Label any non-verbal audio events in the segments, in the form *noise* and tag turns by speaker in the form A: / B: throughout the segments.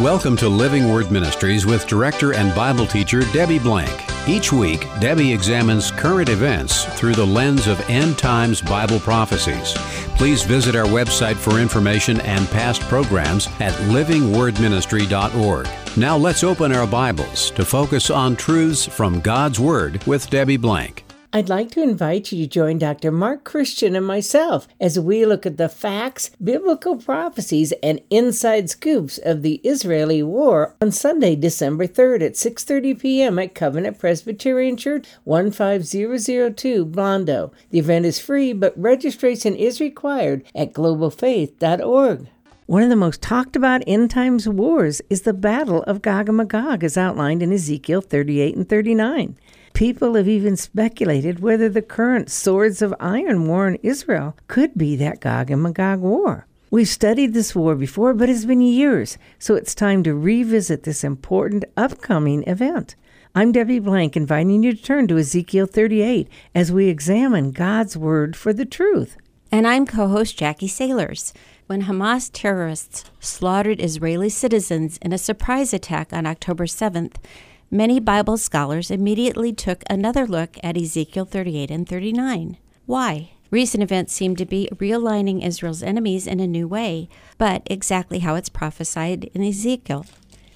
A: Welcome to Living Word Ministries with director and Bible teacher Debbie Blank. Each week, Debbie examines current events through the lens of end times Bible prophecies. Please visit our website for information and past programs at livingwordministry.org. Now let's open our Bibles to focus on truths from God's Word with Debbie Blank.
B: I'd like to invite you to join Dr. Mark Christian and myself as we look at the facts, biblical prophecies, and inside scoops of the Israeli war on Sunday, December 3rd at 6:30 p.m. at Covenant Presbyterian Church, 15002 Blondo. The event is free, but registration is required at globalfaith.org. One of the most talked about end times wars is the Battle of Gog and Magog, as outlined in Ezekiel 38 and 39. People have even speculated whether the current Swords of Iron war in Israel could be that Gog and Magog war. We've studied this war before, but it's been years, so it's time to revisit this important upcoming event. I'm Debbie Blank, inviting you to turn to Ezekiel 38 as we examine God's Word for the truth.
C: And I'm co host Jackie Sailors. When Hamas terrorists slaughtered Israeli citizens in a surprise attack on October 7th, many Bible scholars immediately took another look at Ezekiel 38 and 39. Why? Recent events seem to be realigning Israel's enemies in a new way, but exactly how it's prophesied in Ezekiel.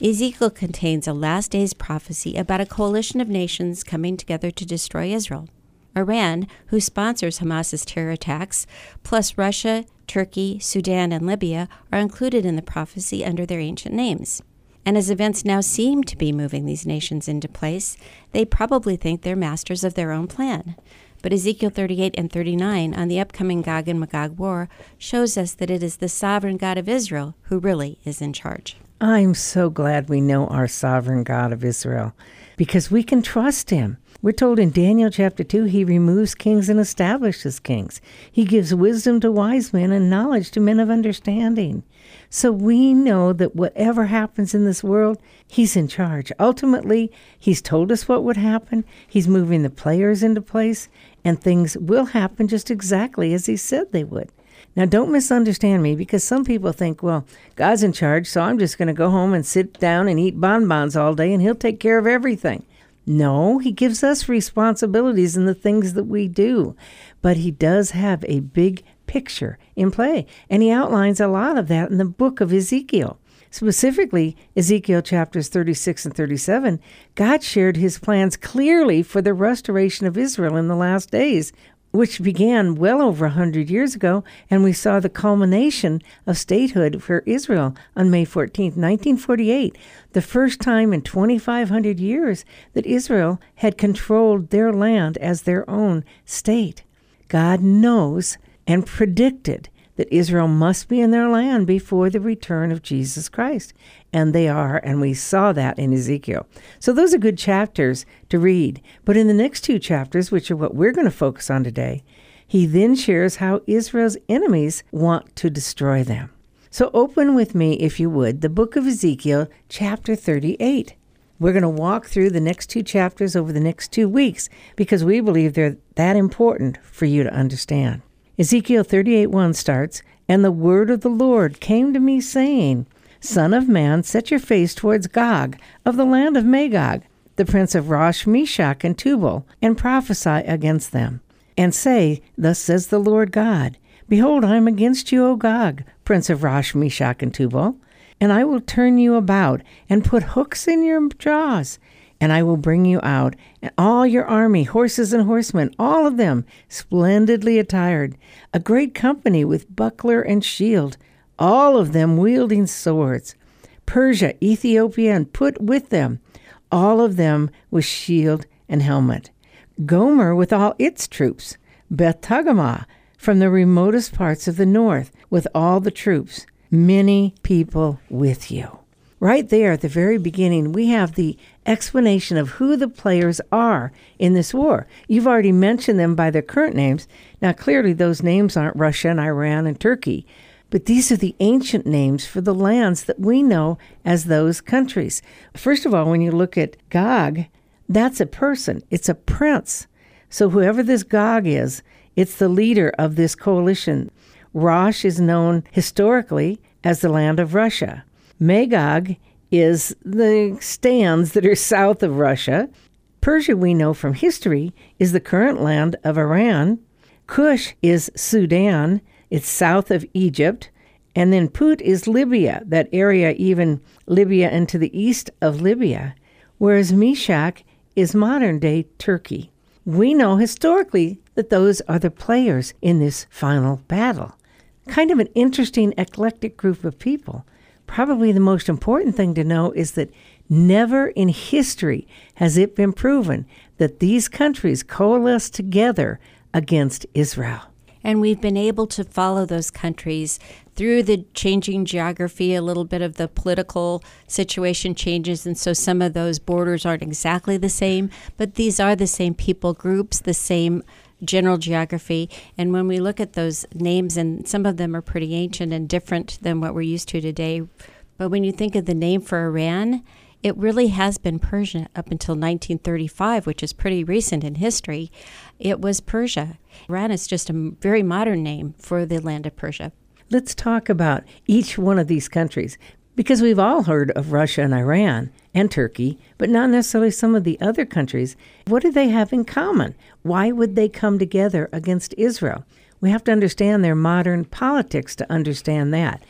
C: Ezekiel contains a last days prophecy about a coalition of nations coming together to destroy Israel. Iran, who sponsors Hamas's terror attacks, plus Russia, Turkey, Sudan, and Libya are included in the prophecy under their ancient names. And as events now seem to be moving these nations into place, they probably think they're masters of their own plan. But Ezekiel 38 and 39 on the upcoming Gog and Magog war shows us that it is the sovereign God of Israel who really is in charge.
B: I'm so glad we know our sovereign God of Israel because we can trust him. We're told in Daniel chapter 2 he removes kings and establishes kings. He gives wisdom to wise men and knowledge to men of understanding. So we know that whatever happens in this world, He's in charge. Ultimately, He's told us what would happen, He's moving the players into place, and things will happen just exactly as He said they would. Now, don't misunderstand me because some people think, well, God's in charge, so I'm just going to go home and sit down and eat bonbons all day and He'll take care of everything. No, He gives us responsibilities in the things that we do, but He does have a big picture in play. And he outlines a lot of that in the book of Ezekiel. Specifically, Ezekiel chapters 36 and 37, God shared his plans clearly for the restoration of Israel in the last days, which began well over a hundred years ago, and we saw the culmination of statehood for Israel on May 14, 1948, the first time in 2,500 years that Israel had controlled their land as their own state. God knows and predicted that Israel must be in their land before the return of Jesus Christ. And they are, and we saw that in Ezekiel. So those are good chapters to read. But in the next two chapters, which are what we're going to focus on today, he then shares how Israel's enemies want to destroy them. So open with me, if you would, the book of Ezekiel, chapter 38. We're going to walk through the next two chapters over the next two weeks because we believe they're that important for you to understand. Ezekiel 38 1 starts, And the word of the Lord came to me, saying, Son of man, set your face towards Gog, of the land of Magog, the prince of Rosh, Meshech, and Tubal, and prophesy against them. And say, Thus says the Lord God, Behold, I am against you, O Gog, prince of Rosh, Meshech, and Tubal, and I will turn you about, and put hooks in your jaws, and I will bring you out, and all your army, horses and horsemen, all of them splendidly attired, a great company with buckler and shield, all of them wielding swords. Persia, Ethiopia, and Put with them, all of them with shield and helmet. Gomer with all its troops, Beth Togarmah from the remotest parts of the north with all the troops, many people with you. Right there at the very beginning, we have the explanation of who the players are in this war. You've already mentioned them by their current names. Now, clearly, those names aren't Russia and Iran and Turkey, but these are the ancient names for the lands that we know as those countries. First of all, when you look at Gog, that's a person, it's a prince. So, whoever this Gog is, it's the leader of this coalition. Rosh is known historically as the land of Russia. Magog is the stans that are south of Russia. Persia, we know from history, is the current land of Iran. Kush is Sudan, it's south of Egypt. And then Put is Libya, that area, even Libya and to the east of Libya. Whereas Meshech is modern day Turkey. We know historically that those are the players in this final battle. Kind of an interesting, eclectic group of people. Probably the most important thing to know is that never in history has it been proven that these countries coalesced together against Israel.
C: And we've been able to follow those countries through the changing geography. A little bit of the political situation changes, and so some of those borders aren't exactly the same, but these are the same people groups, the same general geography. And when we look at those names, and some of them are pretty ancient and different than what we're used to today, but when you think of the name for Iran, it really has been Persia up until 1935, which is pretty recent in history. It was Persia. Iran is just a very modern name for the land of Persia.
B: Let's talk about each one of these countries because we've all heard of Russia and Iran and Turkey, but not necessarily some of the other countries. What do they have in common? Why would they come together against Israel? We have to understand their modern politics to understand that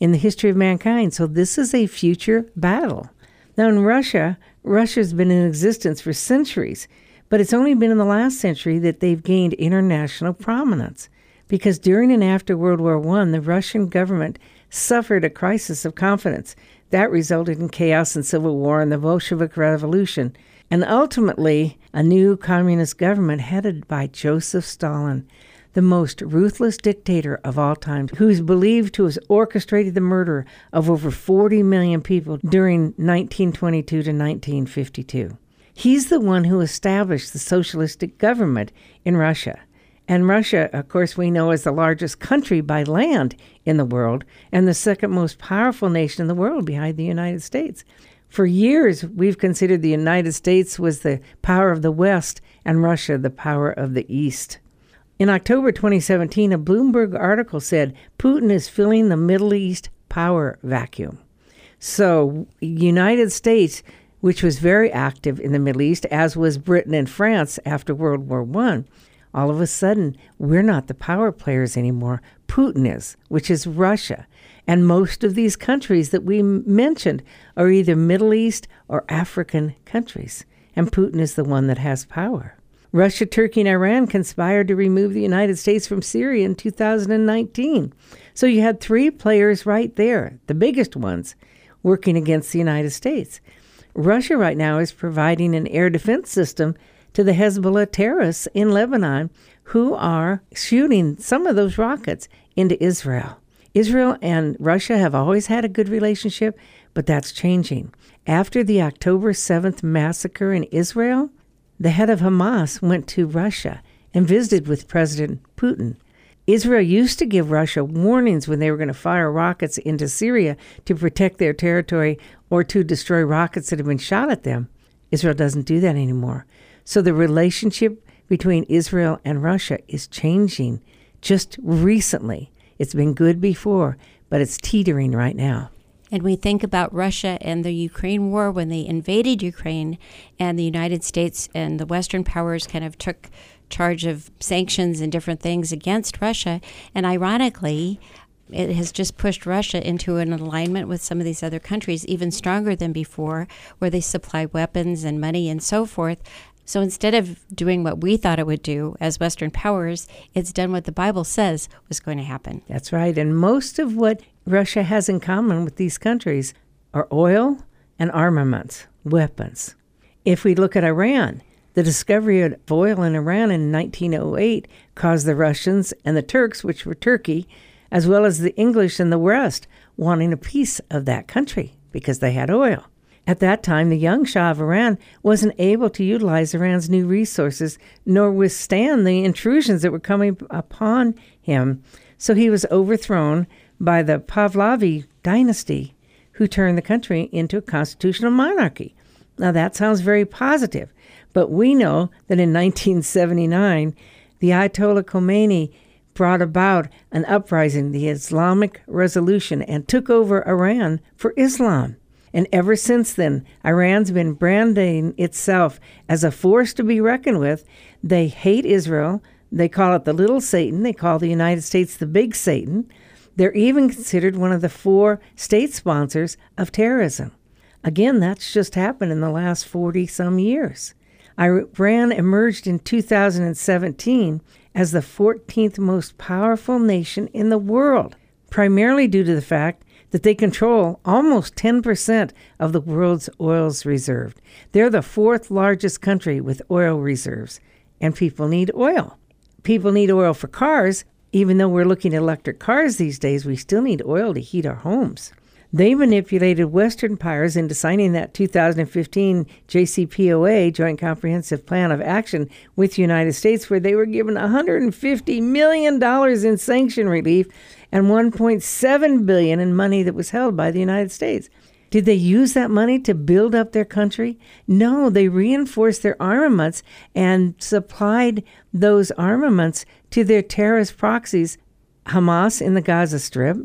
B: in the history of mankind. So this is a future battle. Now, in Russia, Russia's been in existence for centuries, but it's only been in the last century that they've gained international prominence. Because during and after World War I, the Russian government suffered a crisis of confidence. That resulted in chaos and civil war and the Bolshevik Revolution, and ultimately a new communist government headed by Joseph Stalin the most ruthless dictator of all time, who is believed to have orchestrated the murder of over 40 million people during 1922 to 1952. He's the one who established the socialistic government in Russia. And Russia, of course, we know is the largest country by land in the world and the second most powerful nation in the world behind the United States. For years, we've considered the United States was the power of the West and Russia the power of the East. In October 2017, a Bloomberg article said Putin is filling the Middle East power vacuum. So, United States, which was very active in the Middle East, as was Britain and France after World War I, all of a sudden, we're not the power players anymore. Putin is, which is Russia. And most of these countries that we mentioned are either Middle East or African countries. And Putin is the one that has power. Russia, Turkey, and Iran conspired to remove the United States from Syria in 2019. So you had three players right there, the biggest ones, working against the United States. Russia right now is providing an air defense system to the Hezbollah terrorists in Lebanon who are shooting some of those rockets into Israel. Israel and Russia have always had a good relationship, but that's changing. After the October 7th massacre in Israel, the head of Hamas went to Russia and visited with President Putin. Israel used to give Russia warnings when they were going to fire rockets into Syria to protect their territory or to destroy rockets that have been shot at them. Israel doesn't do that anymore. So the relationship between Israel and Russia is changing just recently. It's been good before, but it's teetering right now
C: and we think about Russia and the Ukraine war when they invaded Ukraine, and the United States and the Western powers kind of took charge of sanctions and different things against Russia. And ironically, it has just pushed Russia into an alignment with some of these other countries, even stronger than before, where they supply weapons and money and so forth. So instead of doing what we thought it would do as Western powers, it's done what the Bible says was going to happen.
B: That's right. And most of what Russia has in common with these countries are oil and armaments, weapons. If we look at Iran, the discovery of oil in Iran in 1908 caused the Russians and the Turks, which were Turkey, as well as the English and the West, wanting a piece of that country because they had oil. At that time, the young Shah of Iran wasn't able to utilize Iran's new resources nor withstand the intrusions that were coming upon him. So he was overthrown by the Pahlavi dynasty, who turned the country into a constitutional monarchy. Now, that sounds very positive, but we know that in 1979, the Ayatollah Khomeini brought about an uprising, the Islamic Revolution, and took over Iran for Islam. And ever since then, Iran's been branding itself as a force to be reckoned with. They hate Israel. They call it the little Satan. They call the United States the big Satan. They're even considered one of the four state sponsors of terrorism. Again, that's just happened in the last 40 some years. Iran emerged in 2017 as the 14th most powerful nation in the world, primarily due to the fact that they control almost 10% of the world's oils reserved. They're the fourth largest country with oil reserves, and people need oil. People need oil for cars. Even though we're looking at electric cars these days, we still need oil to heat our homes. They manipulated Western powers into signing that 2015 JCPOA, Joint Comprehensive Plan of Action, with the United States, where they were given $150 million in sanction relief and 1.7 billion in money that was held by the United States. Did they use that money to build up their country? No, they reinforced their armaments and supplied those armaments to their terrorist proxies, Hamas in the Gaza Strip,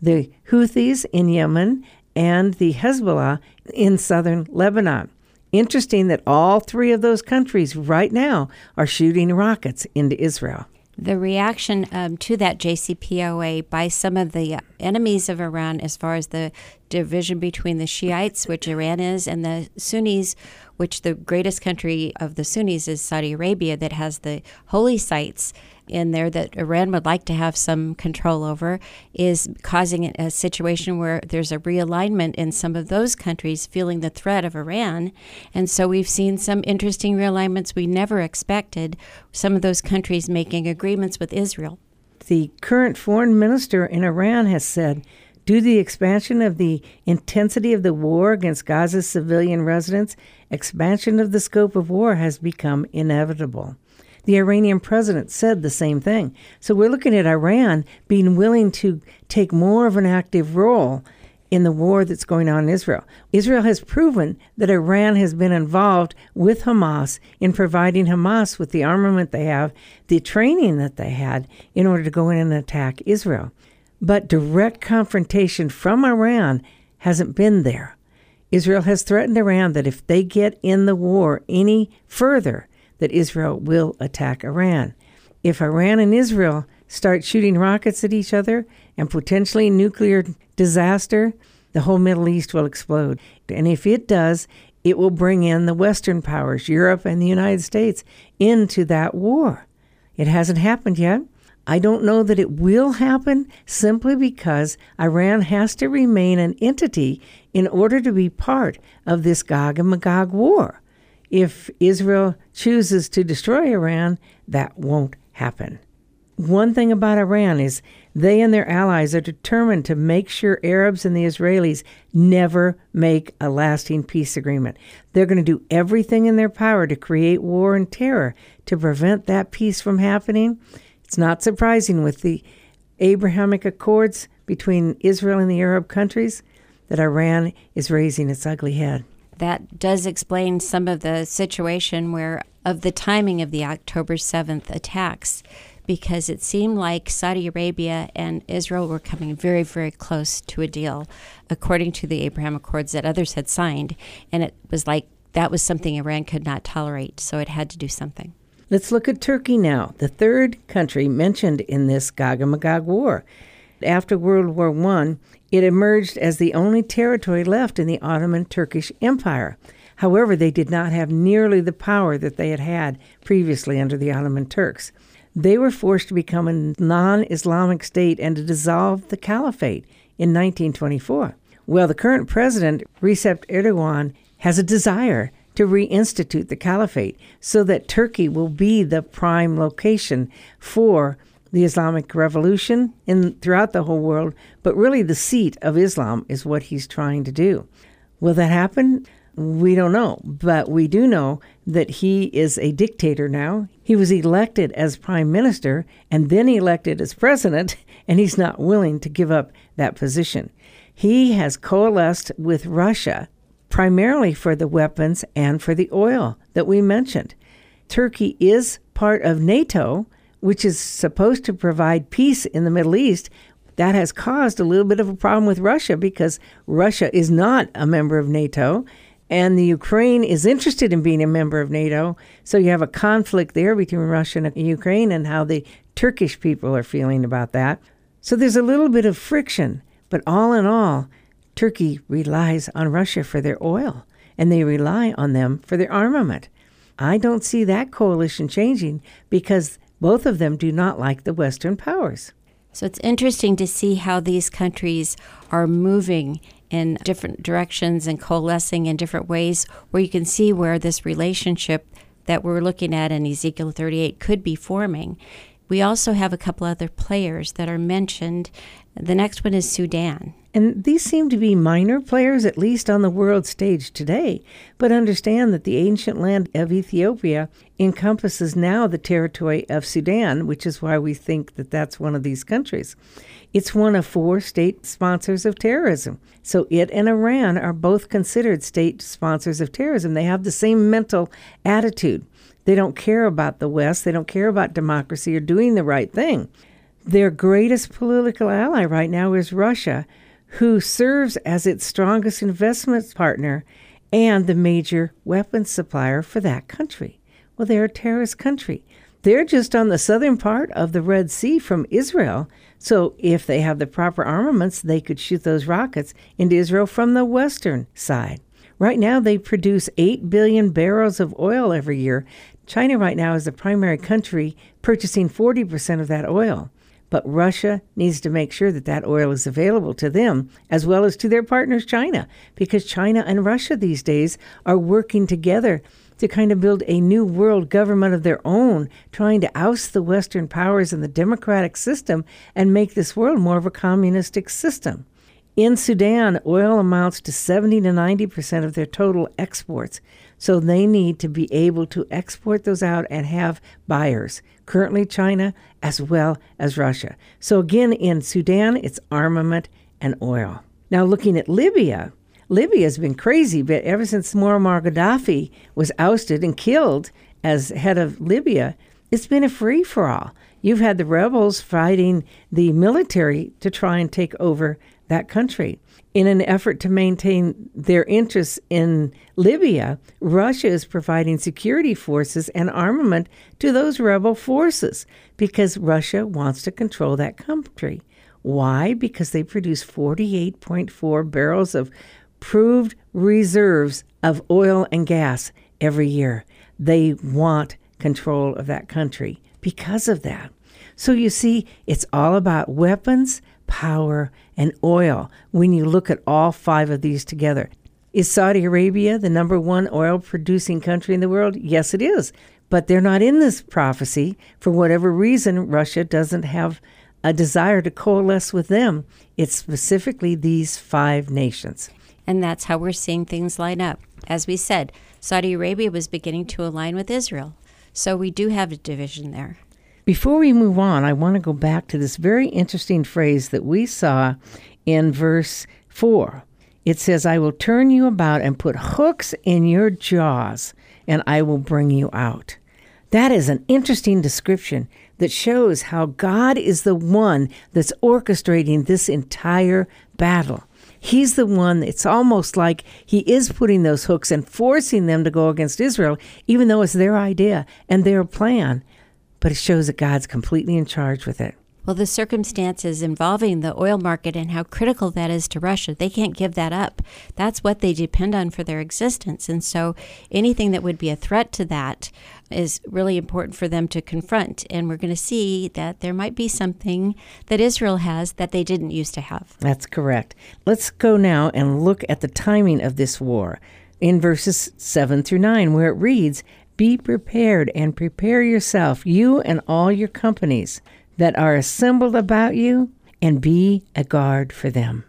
B: the Houthis in Yemen, and the Hezbollah in southern Lebanon. Interesting that all three of those countries right now are shooting rockets into Israel.
C: The reaction um, to that JCPOA by some of the enemies of Iran, as far as the division between the Shiites, which Iran is, and the Sunnis, which the greatest country of the Sunnis is Saudi Arabia, that has the holy sites in there that Iran would like to have some control over is causing a situation where there's a realignment in some of those countries feeling the threat of Iran. And so we've seen some interesting realignments we never expected, some of those countries making agreements with Israel.
B: The current foreign minister in Iran has said Due to the expansion of the intensity of the war against Gaza's civilian residents, expansion of the scope of war has become inevitable. The Iranian president said the same thing. So we're looking at Iran being willing to take more of an active role in the war that's going on in Israel. Israel has proven that Iran has been involved with Hamas in providing Hamas with the armament they have, the training that they had in order to go in and attack Israel. But direct confrontation from Iran hasn't been there. Israel has threatened Iran that if they get in the war any further, that Israel will attack Iran. If Iran and Israel start shooting rockets at each other and potentially nuclear disaster, the whole Middle East will explode. And if it does, it will bring in the Western powers, Europe and the United States, into that war. It hasn't happened yet. I don't know that it will happen simply because Iran has to remain an entity in order to be part of this Gog and Magog war if Israel chooses to destroy Iran, that won't happen. One thing about Iran is they and their allies are determined to make sure Arabs and the Israelis never make a lasting peace agreement. They're going to do everything in their power to create war and terror to prevent that peace from happening. It's not surprising with the Abrahamic Accords between Israel and the Arab countries that Iran is raising its ugly head
C: that does explain some of the situation where of the timing of the October 7th attacks because it seemed like Saudi Arabia and Israel were coming very, very close to a deal, according to the Abraham Accords that others had signed. And it was like that was something Iran could not tolerate, so it had to do something.
B: Let's look at Turkey now, the third country mentioned in this Gog and Magog war. After World War I, it emerged as the only territory left in the Ottoman Turkish Empire. However, they did not have nearly the power that they had had previously under the Ottoman Turks. They were forced to become a non Islamic state and to dissolve the caliphate in 1924. Well, the current president, Recep Erdogan, has a desire to reinstitute the caliphate so that Turkey will be the prime location for the Islamic Revolution in throughout the whole world, but really the seat of Islam is what he's trying to do. Will that happen? We don't know, but we do know that he is a dictator now. He was elected as prime minister and then elected as president, *laughs* and he's not willing to give up that position. He has coalesced with Russia primarily for the weapons and for the oil that we mentioned. Turkey is part of NATO, which is supposed to provide peace in the Middle East, that has caused a little bit of a problem with Russia because Russia is not a member of NATO and the Ukraine is interested in being a member of NATO. So you have a conflict there between Russia and Ukraine and how the Turkish people are feeling about that. So there's a little bit of friction, but all in all, Turkey relies on Russia for their oil and they rely on them for their armament. I don't see that coalition changing because both of them do not like the Western powers.
C: So it's interesting to see how these countries are moving in different directions and coalescing in different ways, where you can see where this relationship that we're looking at in Ezekiel 38 could be forming. We also have a couple other players that are mentioned. The next one is Sudan.
B: And these seem to be minor players, at least on the world stage today. But understand that the ancient land of Ethiopia encompasses now the territory of Sudan, which is why we think that that's one of these countries. It's one of four state sponsors of terrorism. So it and Iran are both considered state sponsors of terrorism. They have the same mental attitude. They don't care about the West, they don't care about democracy or doing the right thing. Their greatest political ally right now is Russia who serves as its strongest investment partner and the major weapons supplier for that country. Well, they're a terrorist country. They're just on the southern part of the Red Sea from Israel. So, if they have the proper armaments, they could shoot those rockets into Israel from the western side. Right now, they produce 8 billion barrels of oil every year. China, right now, is the primary country purchasing 40% of that oil. But Russia needs to make sure that that oil is available to them as well as to their partners, China, because China and Russia these days are working together to kind of build a new world government of their own, trying to oust the Western powers and the democratic system and make this world more of a communistic system. In Sudan, oil amounts to 70 to 90 percent of their total exports. So they need to be able to export those out and have buyers, currently China as well as Russia. So again, in Sudan, it's armament and oil. Now, looking at Libya, Libya has been crazy, but ever since Muammar Gaddafi was ousted and killed as head of Libya, it's been a free for all. You've had the rebels fighting the military to try and take over that country. In an effort to maintain their interests in Libya, Russia is providing security forces and armament to those rebel forces because Russia wants to control that country. Why? Because they produce 48.4 barrels of proved reserves of oil and gas every year. They want control of that country because of that. So you see, it's all about weapons, power, and oil when you look at all five of these together. Is Saudi Arabia the number one oil producing country in the world? Yes, it is. But they're not in this prophecy. For whatever reason, Russia doesn't have a desire to coalesce with them. It's specifically these five nations.
C: And that's how we're seeing things line up. As we said, Saudi Arabia was beginning to align with Israel. So we do have a division there.
B: Before we move on, I want to go back to this very interesting phrase that we saw in verse 4. It says, I will turn you about and put hooks in your jaws, and I will bring you out. That is an interesting description that shows how God is the one that's orchestrating this entire battle. He's the one, it's almost like he is putting those hooks and forcing them to go against Israel, even though it's their idea and their plan but it shows that God's completely in charge with it.
C: Well, the circumstances involving the oil market and how critical that is to Russia, they can't give that up. That's what they depend on for their existence. And so anything that would be a threat to that is really important for them to confront. And we're going to see that there might be something that Israel has that they didn't used to have.
B: That's correct. Let's go now and look at the timing of this war in verses 7 through 9, where it reads, be prepared and prepare yourself, you and all your companies that are assembled about you, and be a guard for them.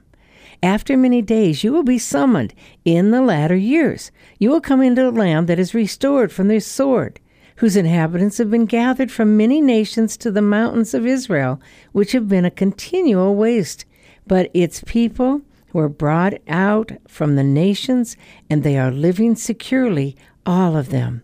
B: After many days you will be summoned in the latter years. You will come into a land that is restored from the sword, whose inhabitants have been gathered from many nations to the mountains of Israel, which have been a continual waste. But its people were brought out from the nations, and they are living securely, all of them.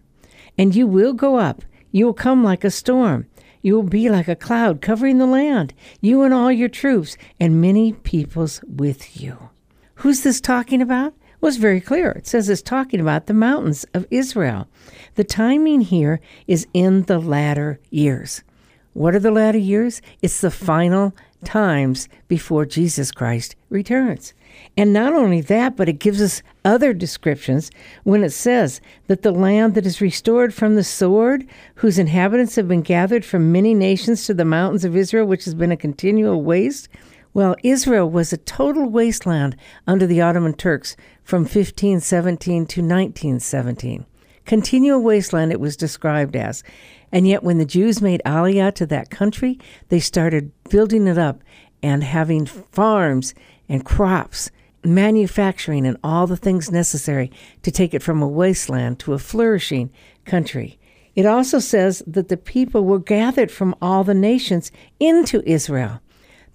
B: And you will go up, you will come like a storm. You will be like a cloud covering the land, you and all your troops, and many peoples with you. Who's this talking about? Well, it's very clear. It says it's talking about the mountains of Israel. The timing here is in the latter years. What are the latter years? It's the final times before Jesus Christ returns. And not only that, but it gives us other descriptions when it says that the land that is restored from the sword, whose inhabitants have been gathered from many nations to the mountains of Israel, which has been a continual waste. Well, Israel was a total wasteland under the Ottoman Turks from 1517 to 1917. Continual wasteland it was described as. And yet, when the Jews made Aliyah to that country, they started building it up and having farms and crops, manufacturing, and all the things necessary to take it from a wasteland to a flourishing country. It also says that the people were gathered from all the nations into Israel.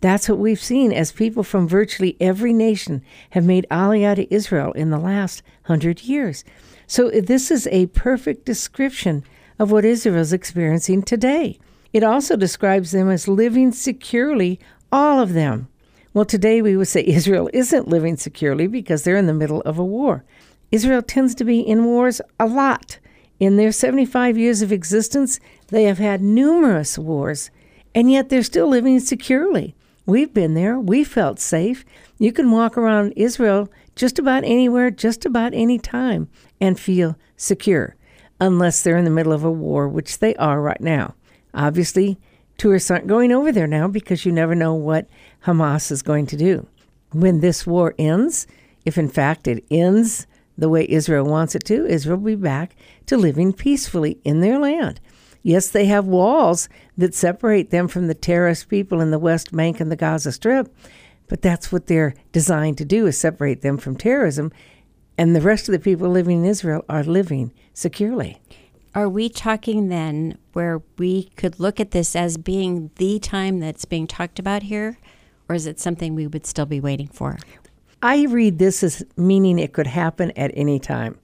B: That's what we've seen as people from virtually every nation have made Aliyah to Israel in the last hundred years. So uh, this is a perfect description of what Israel is experiencing today. It also describes them as living securely, all of them. Well, today we would say *laughs* Israel isn't living securely because they're in the middle of a war. Israel tends to be in wars a lot. In their 75 years of existence, they have had numerous wars, and yet they're still living securely. We've been there, we felt safe. You can walk around Israel just about anywhere, just about any time, and feel secure, unless they're in the middle of a war, which they are right now. Obviously, tourists aren't going over there now because you never know what Hamas is going to do. When this war ends, if in fact it ends the way Israel wants it to, Israel will be back to living peacefully in their land. Yes, they have walls that separate them from the terrorist people in the West Bank and the Gaza Strip, but that's what they're designed to do is separate them from terrorism and the rest of the people living in Israel are living securely.
C: Are we talking then where we could look at this as being the time that's being talked about here? Or is it something we would still be waiting for?
B: I read this as meaning it could happen at any time.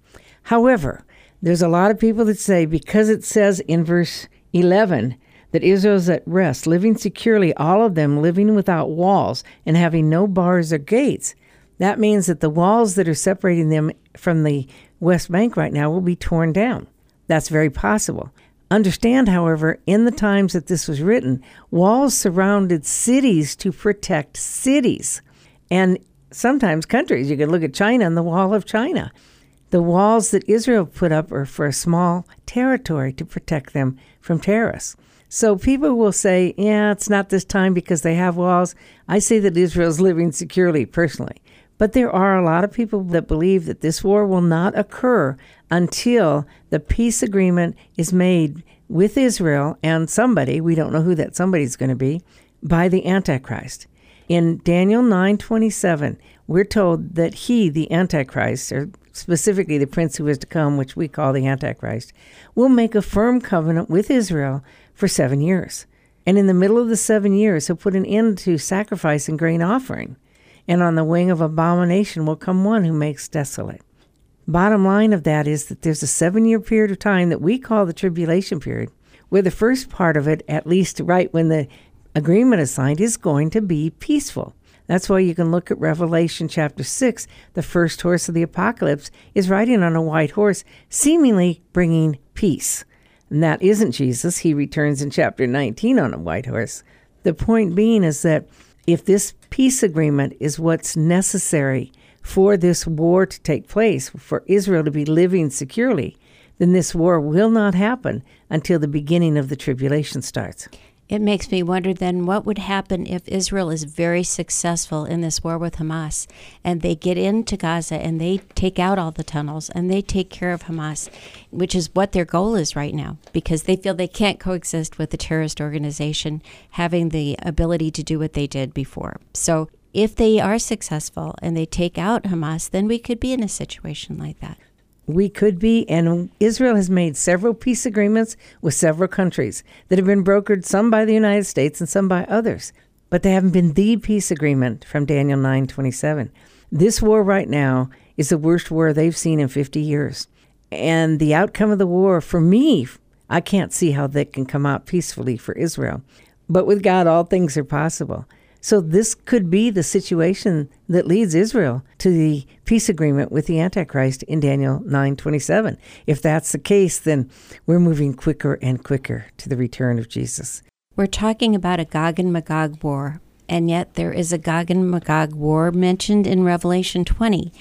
B: However, there's a lot of people that say because it says in verse 11 that Israel's at rest, living securely, all of them living without walls and having no bars or gates, that means that the walls that are separating them from the West Bank right now will be torn down. That's very possible. Understand, however, in the times that this was written, walls surrounded cities to protect cities. And sometimes countries. You can look at China and the Wall of China. The walls that Israel put up are for a small territory to protect them from terrorists. So people will say, yeah, it's not this time because they have walls. I say that Israel's *laughs* living securely personally. But there are a lot of people that believe that this war will not occur until the peace agreement is made with Israel and somebody, we don't know who that somebody's going to be, by the Antichrist. In Daniel 9:27, we're told that he, the Antichrist, or specifically the prince who is to come, which we call the Antichrist, will make a firm covenant with Israel for 7 years. And in the middle of the 7 years, he'll put an end to sacrifice and grain offering and on the wing of abomination will come one who makes desolate. Bottom line of that is that there's a seven year period of time that we call the tribulation period, where the first part of it, at least right when the agreement is signed, is going to be peaceful. That's why you can look at Revelation chapter 6. The first horse of the apocalypse is riding on a white horse, seemingly bringing peace. And that isn't Jesus. He returns in chapter 19 on a white horse. The point being is that if this peace agreement is what's necessary for this war to take place, for Israel to be living securely, then this war will not happen until the beginning of the tribulation starts.
C: It makes me wonder then what would happen if Israel is very successful in this war with Hamas and they get into Gaza and they take out all the tunnels and they take care of Hamas, which is what their goal is right now because they feel they can't coexist with the terrorist organization having the ability to do what they did before. So if they are successful and they take out Hamas, then we could be in a situation like that
B: we could be, and Israel has made several peace agreements with several countries that have been brokered, some by the United States and some by others. But they haven't been the peace agreement from Daniel 9:27. This war right now is the worst war they've seen in 50 years. And the outcome of the war, for me, I can't see how that can come out peacefully for Israel. But with God, all things are possible. So this could be the situation that leads Israel to the peace agreement with the Antichrist in Daniel 9:27. If that's the case, then we're moving quicker and quicker to the return of Jesus.
C: We're talking about a Gog and Magog war, and yet there is a Gog and Magog war mentioned in Revelation 20.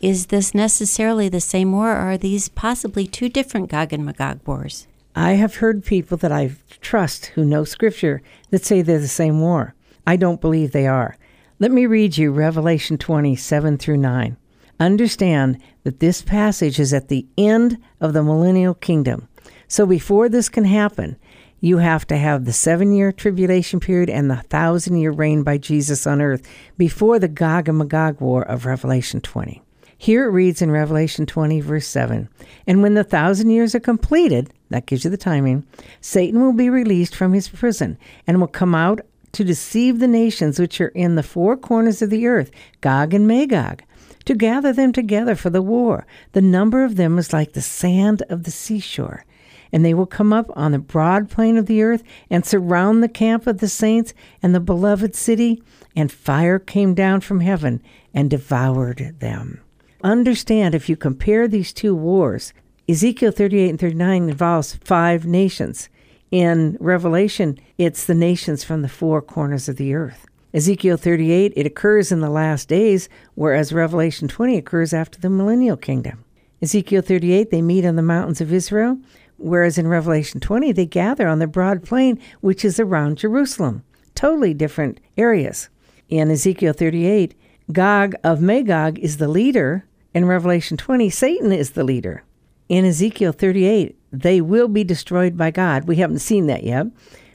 C: Is this necessarily the same war, or are these possibly two different Gog and Magog wars?
B: I have heard people that I trust who know Scripture that say they're the same war. I don't believe they are. Let me read you Revelation 27 through 9. Understand that this passage is at the end of the millennial kingdom. So before this can happen, you have to have the seven year tribulation period and the thousand year reign by Jesus on earth before the Gog and Magog war of Revelation 20. Here it reads in Revelation 20, verse 7 And when the thousand years are completed, that gives you the timing, Satan will be released from his prison and will come out to deceive the nations which are in the four corners of the earth, Gog and Magog, to gather them together for the war. The number of them is like the sand of the seashore. And they will come up on the broad plain of the earth and surround the camp of the saints and the beloved city, and fire came down from heaven and devoured them. Understand if you compare these two wars, Ezekiel 38 and 39 involves five nations. In Revelation, it's the nations from the four corners of the earth. Ezekiel 38, it occurs in the last days, whereas Revelation 20 occurs after the millennial kingdom. Ezekiel 38, they meet on the mountains of Israel, whereas in Revelation 20, they gather on the broad plain, which is around Jerusalem. Totally different areas. In Ezekiel 38, Gog of Magog is the leader. In Revelation 20, Satan is the leader. In Ezekiel 38, they will be destroyed by God. We haven't seen that yet.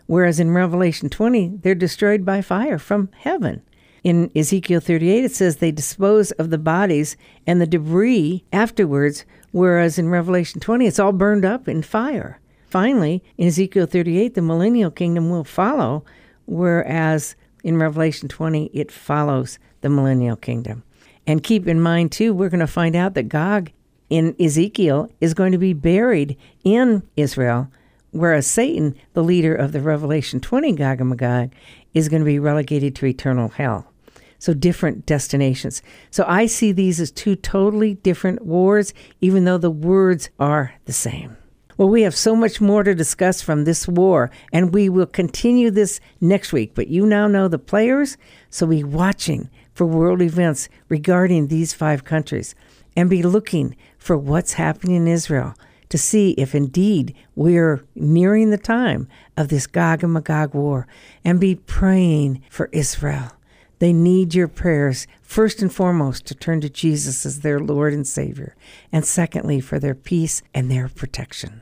B: Whereas in Revelation 20, they're destroyed by fire from heaven. In Ezekiel 38, it says they dispose of the bodies and the debris afterwards, whereas in Revelation 20, it's all burned up in fire. Finally, in Ezekiel 38, the millennial kingdom will follow, whereas in Revelation 20, it follows the millennial kingdom. And keep in mind, too, we're going to find out that Gog in Ezekiel is going to be buried in Israel, whereas Satan, the leader of the Revelation 20 Gog and Magog, is going to be relegated to eternal hell. So different destinations. So I see these as two totally different wars, even though the words are the same. Well, we have so much more to discuss from this war, and we will continue this next week. But you now know the players, so be watching for world events regarding these five countries and be looking for what's happening in Israel to see if indeed we're nearing the time of this Gog and Magog war and be praying for Israel. They need your prayers, first and foremost, to turn to Jesus as their Lord and Savior, and secondly, for their peace and their protection.